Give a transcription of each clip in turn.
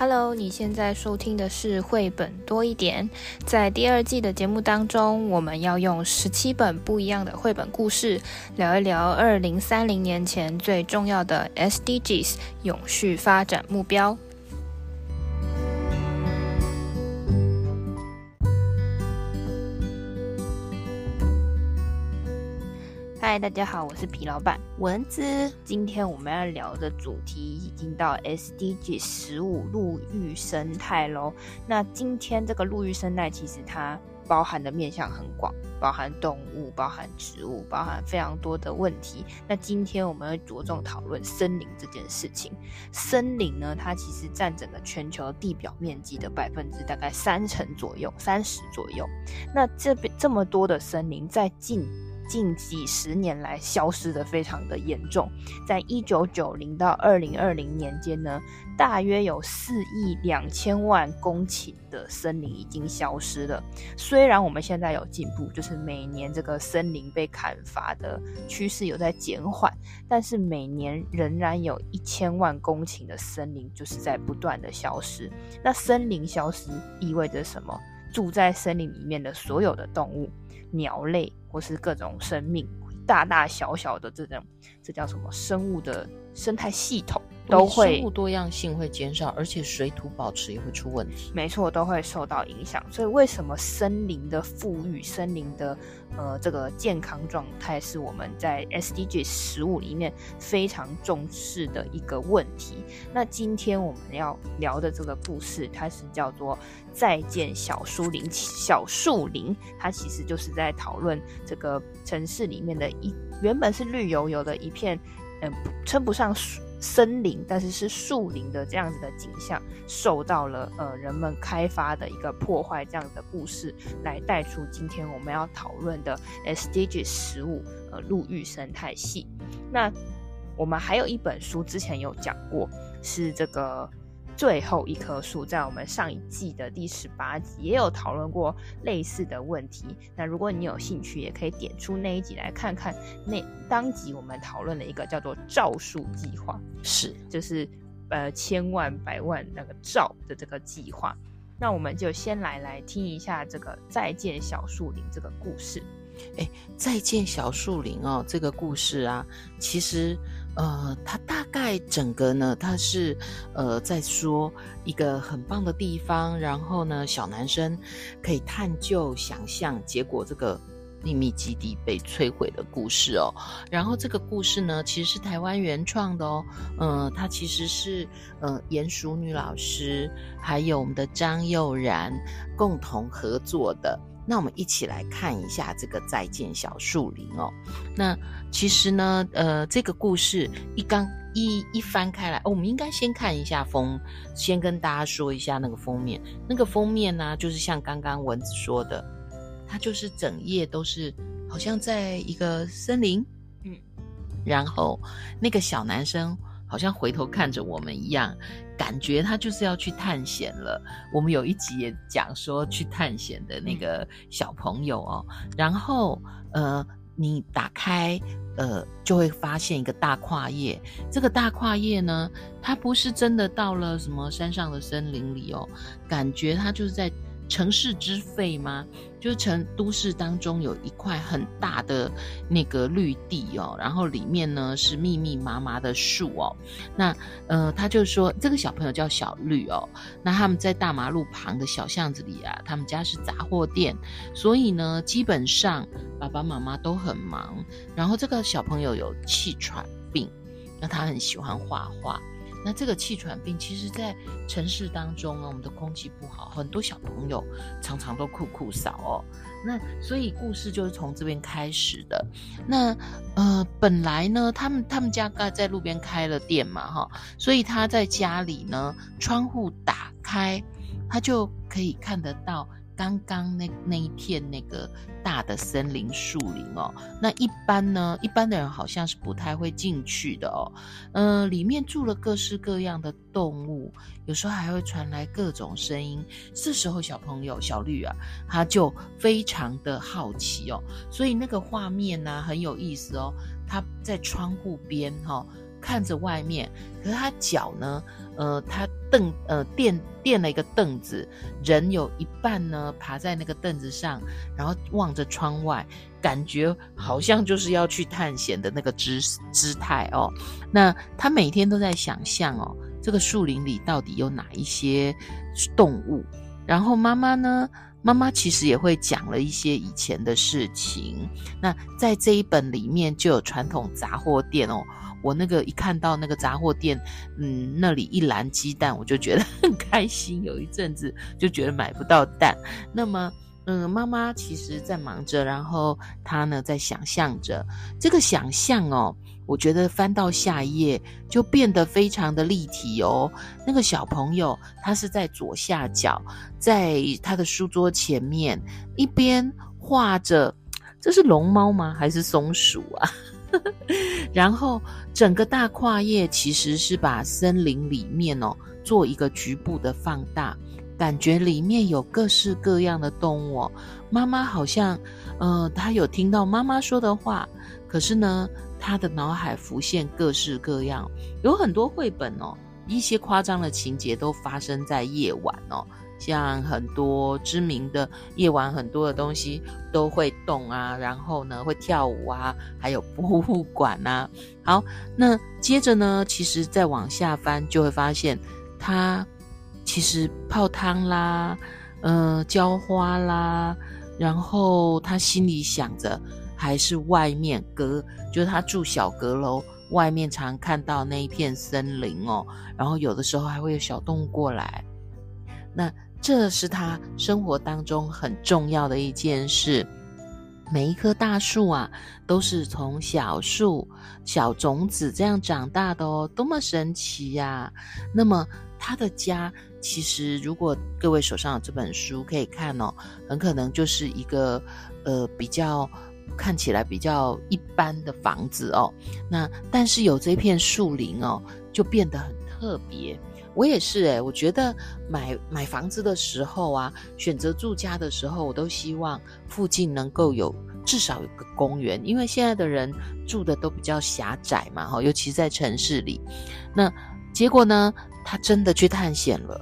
Hello，你现在收听的是绘本多一点。在第二季的节目当中，我们要用十七本不一样的绘本故事，聊一聊二零三零年前最重要的 SDGs 永续发展目标。嗨，大家好，我是皮老板蚊子。今天我们要聊的主题已经到 SDG 十五陆域生态喽。那今天这个陆域生态其实它包含的面向很广，包含动物、包含植物、包含非常多的问题。那今天我们会着重讨论森林这件事情。森林呢，它其实占整个全球地表面积的百分之大概三成左右，三十左右。那这边这么多的森林在近近几十年来消失的非常的严重，在一九九零到二零二零年间呢，大约有四亿两千万公顷的森林已经消失了。虽然我们现在有进步，就是每年这个森林被砍伐的趋势有在减缓，但是每年仍然有一千万公顷的森林就是在不断的消失。那森林消失意味着什么？住在森林里面的所有的动物。鸟类或是各种生命，大大小小的这种，这叫什么生物的生态系统，都会生物多样性会减少，而且水土保持也会出问题。没错，都会受到影响。所以，为什么森林的富裕、森林的呃这个健康状态，是我们在 SDG 十五里面非常重视的一个问题？那今天我们要聊的这个故事，它是叫做《再见小树林》。小树林，它其实就是在讨论这个城市里面的一原本是绿油油的一片，嗯、呃，称不上树。森林，但是是树林的这样子的景象，受到了呃人们开发的一个破坏，这样的故事来带出今天我们要讨论的 SDG 十五呃陆域生态系。那我们还有一本书之前有讲过，是这个。最后一棵树，在我们上一季的第十八集也有讨论过类似的问题。那如果你有兴趣，也可以点出那一集来看看。那当集我们讨论了一个叫做“兆树计划”，是就是呃千万百万那个兆的这个计划。那我们就先来来听一下这个“再见小树林”这个故事。哎，再见小树林哦，这个故事啊，其实。呃，它大概整个呢，它是呃在说一个很棒的地方，然后呢，小男生可以探究、想象，结果这个秘密基地被摧毁的故事哦。然后这个故事呢，其实是台湾原创的哦。嗯、呃，它其实是呃鼹鼠女老师还有我们的张佑然共同合作的。那我们一起来看一下这个再见小树林哦。那其实呢，呃，这个故事一刚一一翻开来，哦，我们应该先看一下封，先跟大家说一下那个封面。那个封面呢，就是像刚刚蚊子说的，它就是整页都是好像在一个森林，嗯，然后那个小男生好像回头看着我们一样。感觉他就是要去探险了。我们有一集也讲说去探险的那个小朋友哦，然后呃，你打开呃，就会发现一个大跨页。这个大跨页呢，它不是真的到了什么山上的森林里哦，感觉它就是在。城市之肺吗？就是城都市当中有一块很大的那个绿地哦，然后里面呢是密密麻麻的树哦。那呃，他就说这个小朋友叫小绿哦。那他们在大马路旁的小巷子里啊，他们家是杂货店，所以呢，基本上爸爸妈妈都很忙。然后这个小朋友有气喘病，那他很喜欢画画。那这个气喘病，其实，在城市当中呢，我们的空气不好，很多小朋友常常都酷酷扫哦。那所以故事就是从这边开始的。那呃，本来呢，他们他们家刚在路边开了店嘛，哈，所以他在家里呢，窗户打开，他就可以看得到。刚刚那那一片那个大的森林树林哦，那一般呢，一般的人好像是不太会进去的哦。嗯、呃，里面住了各式各样的动物，有时候还会传来各种声音。这时候小朋友小绿啊，他就非常的好奇哦，所以那个画面呢、啊、很有意思哦。他在窗户边哈、哦，看着外面，可是他脚呢，呃，他凳呃垫垫了一个凳子，人有一半呢爬在那个凳子上，然后望着窗外，感觉好像就是要去探险的那个姿姿态哦。那他每天都在想象哦，这个树林里到底有哪一些动物？然后妈妈呢？妈妈其实也会讲了一些以前的事情。那在这一本里面就有传统杂货店哦。我那个一看到那个杂货店，嗯，那里一篮鸡蛋，我就觉得很开心。有一阵子就觉得买不到蛋。那么，嗯，妈妈其实在忙着，然后她呢在想象着这个想象哦。我觉得翻到下一页就变得非常的立体哦。那个小朋友他是在左下角，在他的书桌前面一边画着，这是龙猫吗？还是松鼠啊？然后整个大跨页其实是把森林里面哦做一个局部的放大，感觉里面有各式各样的动物哦。妈妈好像，呃，他有听到妈妈说的话，可是呢。他的脑海浮现各式各样，有很多绘本哦，一些夸张的情节都发生在夜晚哦，像很多知名的夜晚，很多的东西都会动啊，然后呢会跳舞啊，还有博物馆啊。好，那接着呢，其实再往下翻就会发现，他其实泡汤啦，呃，浇花啦，然后他心里想着。还是外面阁，就是他住小阁楼，外面常看到那一片森林哦。然后有的时候还会有小动物过来，那这是他生活当中很重要的一件事。每一棵大树啊，都是从小树、小种子这样长大的哦，多么神奇呀！那么他的家，其实如果各位手上有这本书可以看哦，很可能就是一个呃比较。看起来比较一般的房子哦，那但是有这片树林哦，就变得很特别。我也是诶，我觉得买买房子的时候啊，选择住家的时候，我都希望附近能够有至少有个公园，因为现在的人住的都比较狭窄嘛，哈，尤其在城市里。那结果呢，他真的去探险了。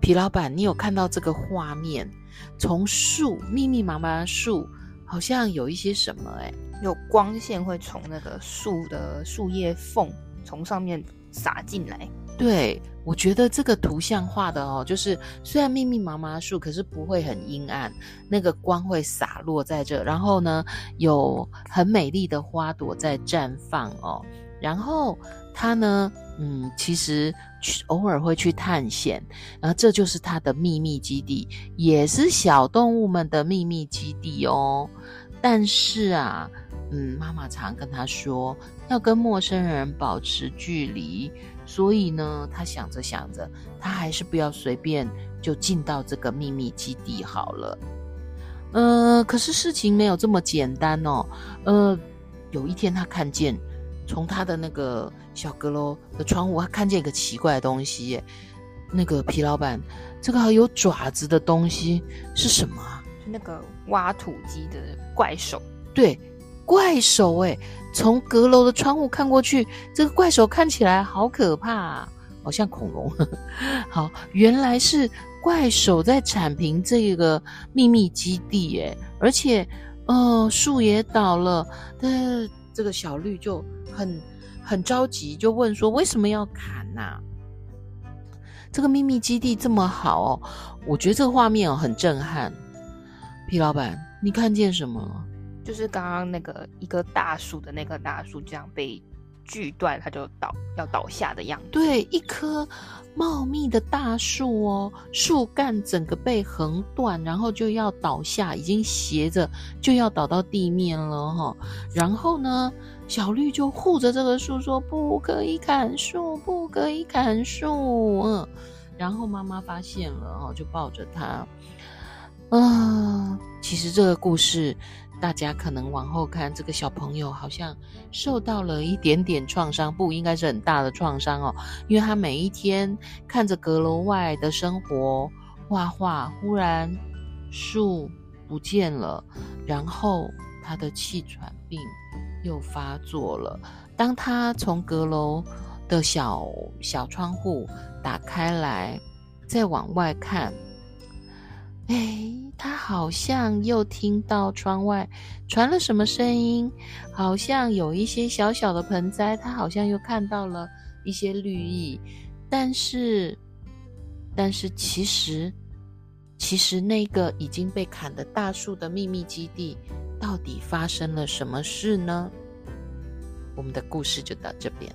皮老板，你有看到这个画面？从树密密麻麻的树。好像有一些什么哎、有光线会从那个树的树叶缝从上面洒进来。对，我觉得这个图像画的哦，就是虽然密密麻麻树，可是不会很阴暗，那个光会洒落在这，然后呢，有很美丽的花朵在绽放哦，然后它呢，嗯，其实偶尔会去探险，然后这就是它的秘密基地，也是小动物们的秘密基地哦。但是啊，嗯，妈妈常跟他说要跟陌生人保持距离，所以呢，他想着想着，他还是不要随便就进到这个秘密基地好了。呃，可是事情没有这么简单哦。呃，有一天他看见从他的那个小阁楼的窗户，他看见一个奇怪的东西耶。那个皮老板，这个还有爪子的东西是什么？那个挖土机的怪手，对，怪手哎，从阁楼的窗户看过去，这个怪手看起来好可怕啊，好像恐龙。好，原来是怪手在铲平这个秘密基地哎，而且，呃，树也倒了，但是这个小绿就很很着急，就问说为什么要砍呐、啊？这个秘密基地这么好哦，我觉得这个画面哦很震撼。皮老板，你看见什么了？就是刚刚那个一棵大树的那棵大树这样被锯断，它就倒要倒下的样子。对，一棵茂密的大树哦，树干整个被横断，然后就要倒下，已经斜着就要倒到地面了哈、然后呢，小绿就护着这个树说：“不可以砍树，不可以砍树。”嗯，然后妈妈发现了哦，就抱着它。啊、其实这个故事，大家可能往后看，这个小朋友好像受到了一点点创伤，不应该是很大的创伤哦，因为他每一天看着阁楼外的生活画画，忽然树不见了，然后他的气喘病又发作了，当他从阁楼的小小窗户打开来，再往外看，哎，他好像又听到窗外传了什么声音，好像有一些小小的盆栽，他好像又看到了一些绿意，但是，但是其实，其实那个已经被砍的大树的秘密基地，到底发生了什么事呢？我们的故事就到这边。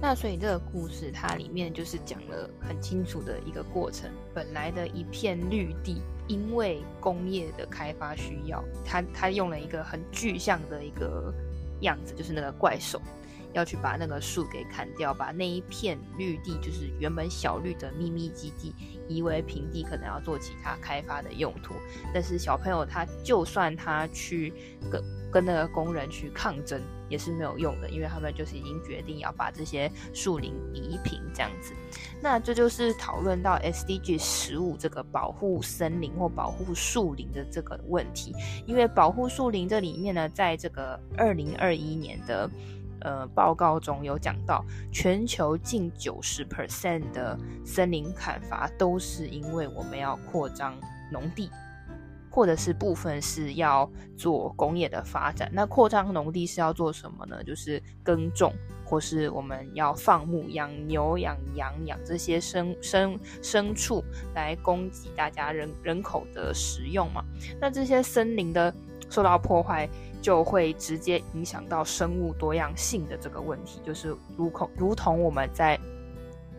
那所以这个故事它里面就是讲了很清楚的一个过程。本来的一片绿地，因为工业的开发需要，它它用了一个很具象的一个样子，就是那个怪兽要去把那个树给砍掉，把那一片绿地，就是原本小绿的秘密基地，夷为平地，可能要做其他开发的用途。但是小朋友他就算他去跟跟那个工人去抗争。也是没有用的，因为他们就是已经决定要把这些树林移平这样子。那这就是讨论到 SDG 十五这个保护森林或保护树林的这个问题。因为保护树林这里面呢，在这个二零二一年的呃报告中有讲到，全球近九十 percent 的森林砍伐都是因为我们要扩张农地。或者是部分是要做工业的发展，那扩张农地是要做什么呢？就是耕种，或是我们要放牧、养牛、养羊、养这些牲牲牲畜来供给大家人人口的食用嘛。那这些森林的受到破坏，就会直接影响到生物多样性的这个问题，就是如同如同我们在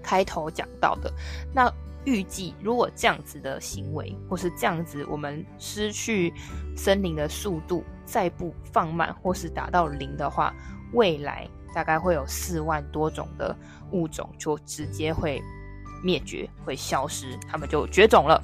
开头讲到的那。预计，如果这样子的行为，或是这样子，我们失去森林的速度再不放慢，或是达到零的话，未来大概会有四万多种的物种就直接会灭绝，会消失，它们就绝种了。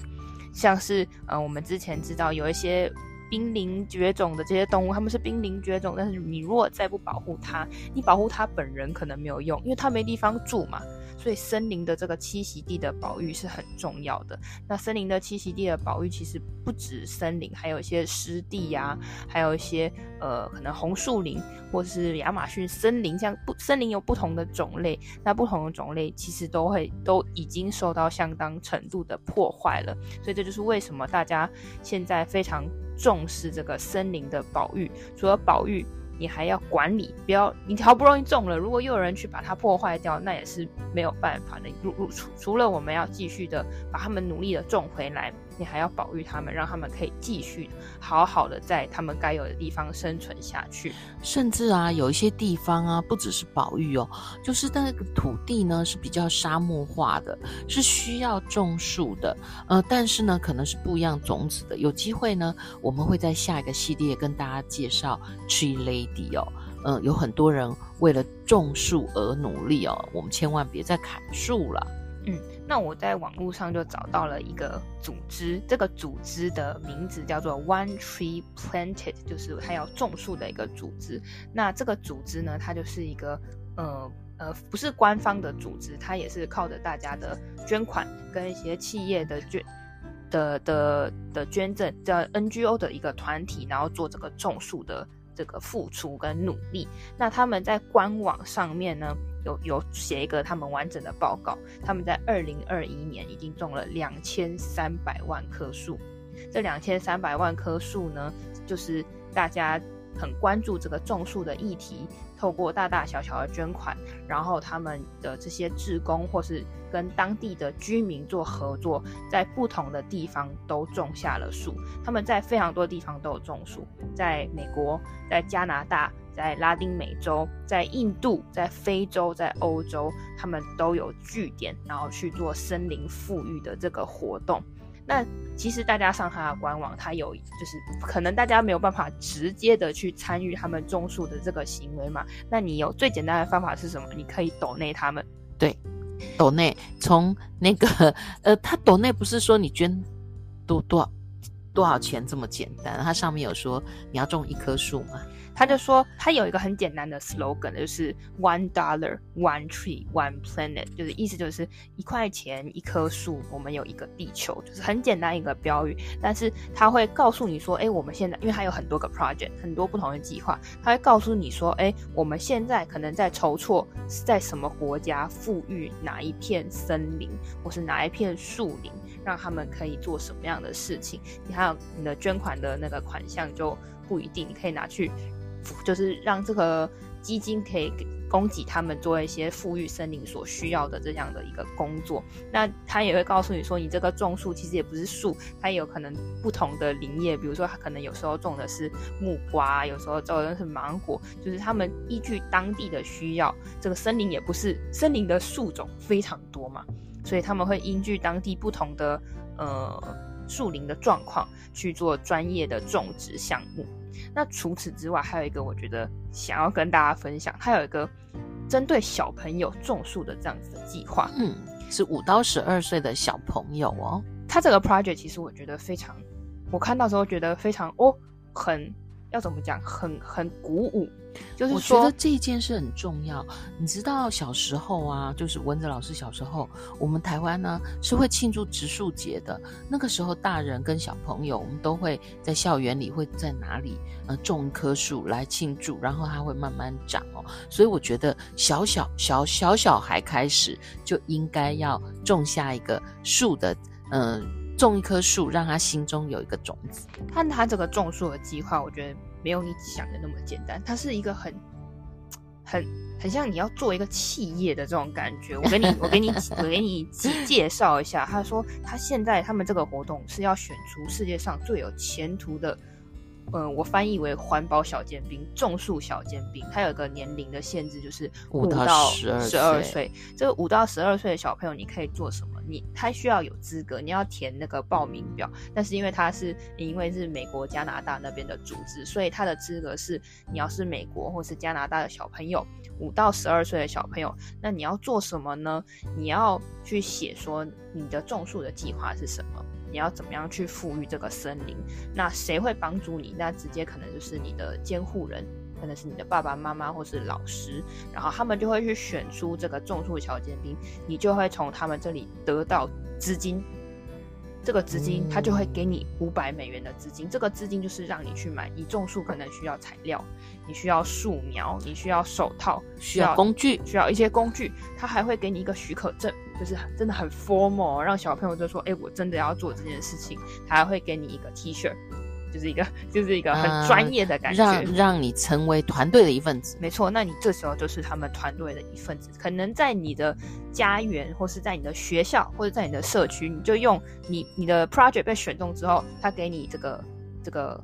像是，呃，我们之前知道有一些濒临绝种的这些动物，它们是濒临绝种，但是你如果再不保护它，你保护它本人可能没有用，因为它没地方住嘛。所以森林的这个栖息地的保育是很重要的。那森林的栖息地的保育其实不止森林，还有一些湿地呀，还有一些呃可能红树林或是亚马逊森林，像不森林有不同的种类，那不同的种类其实都会都已经受到相当程度的破坏了。所以这就是为什么大家现在非常重视这个森林的保育，除了保育。你还要管理，不要你好不容易种了，如果又有人去把它破坏掉，那也是没有办法的。如如除除了我们要继续的把他们努力的种回来。你还要保育他们，让他们可以继续好好的在他们该有的地方生存下去。甚至啊，有一些地方啊，不只是保育哦，就是那个土地呢是比较沙漠化的，是需要种树的。呃，但是呢，可能是不一样种子的。有机会呢，我们会在下一个系列跟大家介绍 Tree Lady 哦。嗯、有很多人为了种树而努力哦，我们千万别再砍树了。那我在网络上就找到了一个组织，这个组织的名字叫做 One Tree Planted，就是它要种树的一个组织。那这个组织呢，它就是一个呃呃不是官方的组织，它也是靠着大家的捐款跟一些企业的捐的的的捐赠，叫 NGO 的一个团体，然后做这个种树的这个付出跟努力。那他们在官网上面呢，有有写一个他们完整的报告，他们在二零二一年已经种了两千三百万棵树。这两千三百万棵树呢，就是大家很关注这个种树的议题，透过大大小小的捐款，然后他们的这些志工或是跟当地的居民做合作，在不同的地方都种下了树。他们在非常多地方都有种树，在美国，在加拿大。在拉丁美洲，在印度，在非洲，在欧洲，他们都有据点，然后去做森林复育的这个活动。那其实大家上他的官网，他有就是可能大家没有办法直接的去参与他们种树的这个行为嘛。那你有最简单的方法是什么？你可以抖内他们，对，抖内从那个呃，他抖内不是说你捐多多少。多少钱这么简单？它上面有说你要种一棵树吗？他就说，他有一个很简单的 slogan，就是 one dollar one tree one planet，就是意思就是一块钱一棵树，我们有一个地球，就是很简单一个标语。但是他会告诉你说，哎，我们现在因为他有很多个 project，很多不同的计划，他会告诉你说，哎，我们现在可能在筹措是在什么国家富裕哪一片森林，或是哪一片树林，让他们可以做什么样的事情。你还有你的捐款的那个款项就不一定，你可以拿去。就是让这个基金可以供给他们做一些富裕森林所需要的这样的一个工作。那他也会告诉你说，你这个种树其实也不是树，它也有可能不同的林业，比如说他可能有时候种的是木瓜，有时候种的是芒果，就是他们依据当地的需要，这个森林也不是森林的树种非常多嘛，所以他们会依据当地不同的呃树林的状况去做专业的种植项目。那除此之外，还有一个我觉得想要跟大家分享，它有一个针对小朋友种树的这样子的计划。嗯，是五到十二岁的小朋友哦。它这个 project 其实我觉得非常，我看到时候觉得非常哦，很。要怎么讲？很很鼓舞，就是说，我觉得这件事很重要。你知道小时候啊，就是文哲老师小时候，我们台湾呢是会庆祝植树节的。那个时候，大人跟小朋友，我们都会在校园里会在哪里呃种一棵树来庆祝，然后它会慢慢长哦。所以我觉得小小小小小孩开始就应该要种下一个树的嗯。呃种一棵树，让他心中有一个种子。看他这个种树的计划，我觉得没有你想的那么简单。它是一个很、很、很像你要做一个企业的这种感觉。我给你，我给你，我给你介绍一下。他说，他现在他们这个活动是要选出世界上最有前途的。嗯，我翻译为环保小尖兵，种树小尖兵。它有一个年龄的限制，就是五到十二岁。这个五到十二岁的小朋友，你可以做什么？你他需要有资格，你要填那个报名表。但是因为他是因为是美国、加拿大那边的组织，所以他的资格是你要是美国或是加拿大的小朋友，五到十二岁的小朋友，那你要做什么呢？你要去写说你的种树的计划是什么？你要怎么样去富裕这个森林？那谁会帮助你？那直接可能就是你的监护人。可能是你的爸爸妈妈或是老师，然后他们就会去选出这个种树小尖兵，你就会从他们这里得到资金。这个资金他就会给你五百美元的资金，这个资金就是让你去买。你种树可能需要材料，你需要树苗，你需要手套，需要工具，需要一些工具。他还会给你一个许可证，就是真的很 formal，让小朋友就说：“哎，我真的要做这件事情。”他还会给你一个 T 恤。就是一个，就是一个很专业的感觉，呃、让让你成为团队的一份子。没错，那你这时候就是他们团队的一份子。可能在你的家园，或是在你的学校，或者在你的社区，你就用你你的 project 被选中之后，他给你这个这个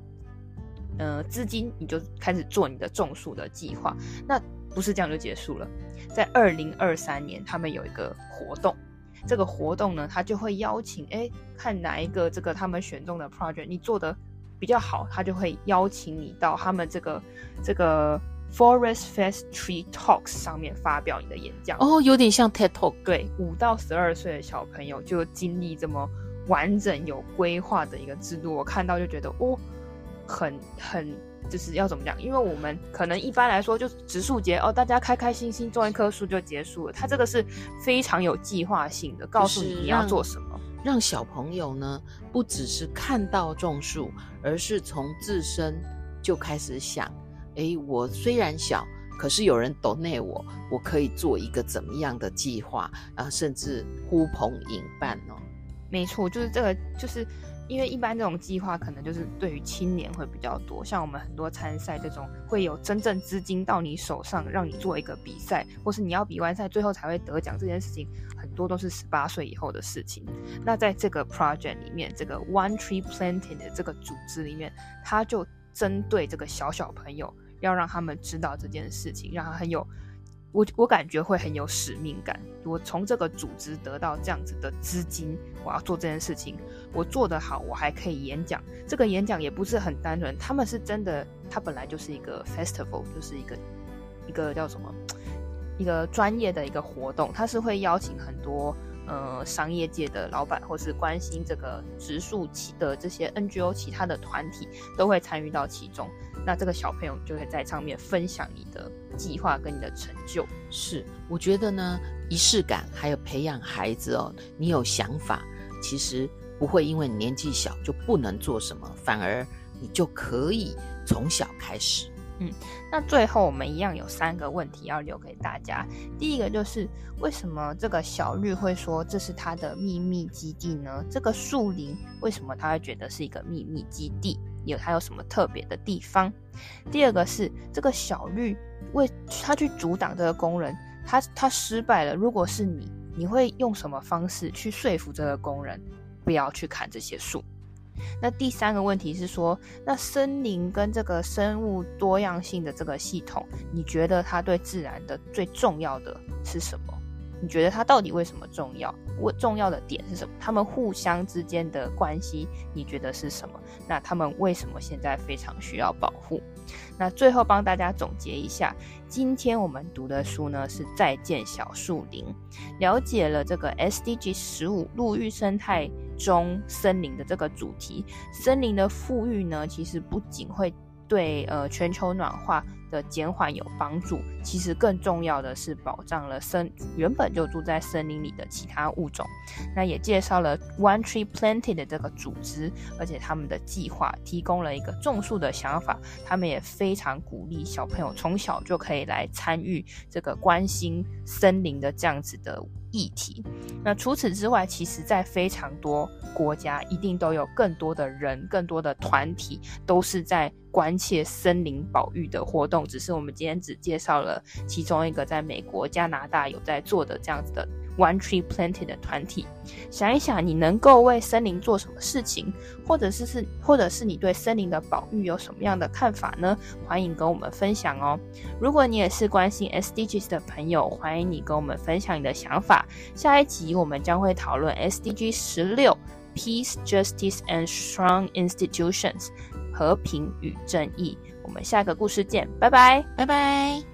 呃资金，你就开始做你的种树的计划。那不是这样就结束了，在二零二三年，他们有一个活动，这个活动呢，他就会邀请，哎，看哪一个这个他们选中的 project，你做的。比较好，他就会邀请你到他们这个这个 Forest Fest Tree Talks 上面发表你的演讲。哦，有点像 TED Talk。对，五到十二岁的小朋友就经历这么完整有规划的一个制度，我看到就觉得哦，很很就是要怎么讲？因为我们可能一般来说就植树节哦，大家开开心心种一棵树就结束了。他这个是非常有计划性的，告诉你你要做什么。让小朋友呢，不只是看到种树，而是从自身就开始想：诶，我虽然小，可是有人 donate 我，我可以做一个怎么样的计划啊？甚至呼朋引伴哦。没错，就是这个，就是。因为一般这种计划可能就是对于青年会比较多，像我们很多参赛这种会有真正资金到你手上，让你做一个比赛，或是你要比完赛最后才会得奖，这件事情多都是十八岁以后的事情。那在这个 project 里面，这个 One Tree Planting 的这个组织里面，他就针对这个小小朋友，要让他们知道这件事情，让他很有。我我感觉会很有使命感。我从这个组织得到这样子的资金，我要做这件事情，我做得好，我还可以演讲。这个演讲也不是很单纯，他们是真的，他本来就是一个 festival，就是一个一个叫什么，一个专业的一个活动，它是会邀请很多。呃商业界的老板，或是关心这个植树其的这些 NGO 其他的团体，都会参与到其中。那这个小朋友就会在上面分享你的计划跟你的成就。是，我觉得呢，仪式感还有培养孩子哦，你有想法，其实不会因为你年纪小就不能做什么，反而你就可以从小开始。嗯，那最后我们一样有三个问题要留给大家。第一个就是为什么这个小绿会说这是他的秘密基地呢？这个树林为什么他会觉得是一个秘密基地？有他有什么特别的地方？第二个是这个小绿为他去阻挡这个工人，他他失败了。如果是你，你会用什么方式去说服这个工人不要去砍这些树？那第三个问题是说，那森林跟这个生物多样性的这个系统，你觉得它对自然的最重要的是什么？你觉得它到底为什么重要？为重要的点是什么？他们互相之间的关系，你觉得是什么？那他们为什么现在非常需要保护？那最后帮大家总结一下，今天我们读的书呢是《再见小树林》，了解了这个 SDG 十五陆域生态中森林的这个主题。森林的富裕呢，其实不仅会对呃全球暖化的减缓有帮助，其实更重要的是保障了森原本就住在森林里的其他物种。那也介绍了 One Tree Planted 的这个组织，而且他们的计划提供了一个种树的想法。他们也非常鼓励小朋友从小就可以来参与这个关心森林的这样子的议题。那除此之外，其实在非常多国家，一定都有更多的人、更多的团体，都是在关切森林保育的活动。只是我们今天只介绍了其中一个，在美国、加拿大有在做的这样子的。One Tree Planted 的团体，想一想，你能够为森林做什么事情，或者是是，或者是你对森林的保育有什么样的看法呢？欢迎跟我们分享哦。如果你也是关心 SDGs 的朋友，欢迎你跟我们分享你的想法。下一集我们将会讨论 SDG 十六，Peace, Justice and Strong Institutions，和平与正义。我们下个故事见，拜拜，拜拜。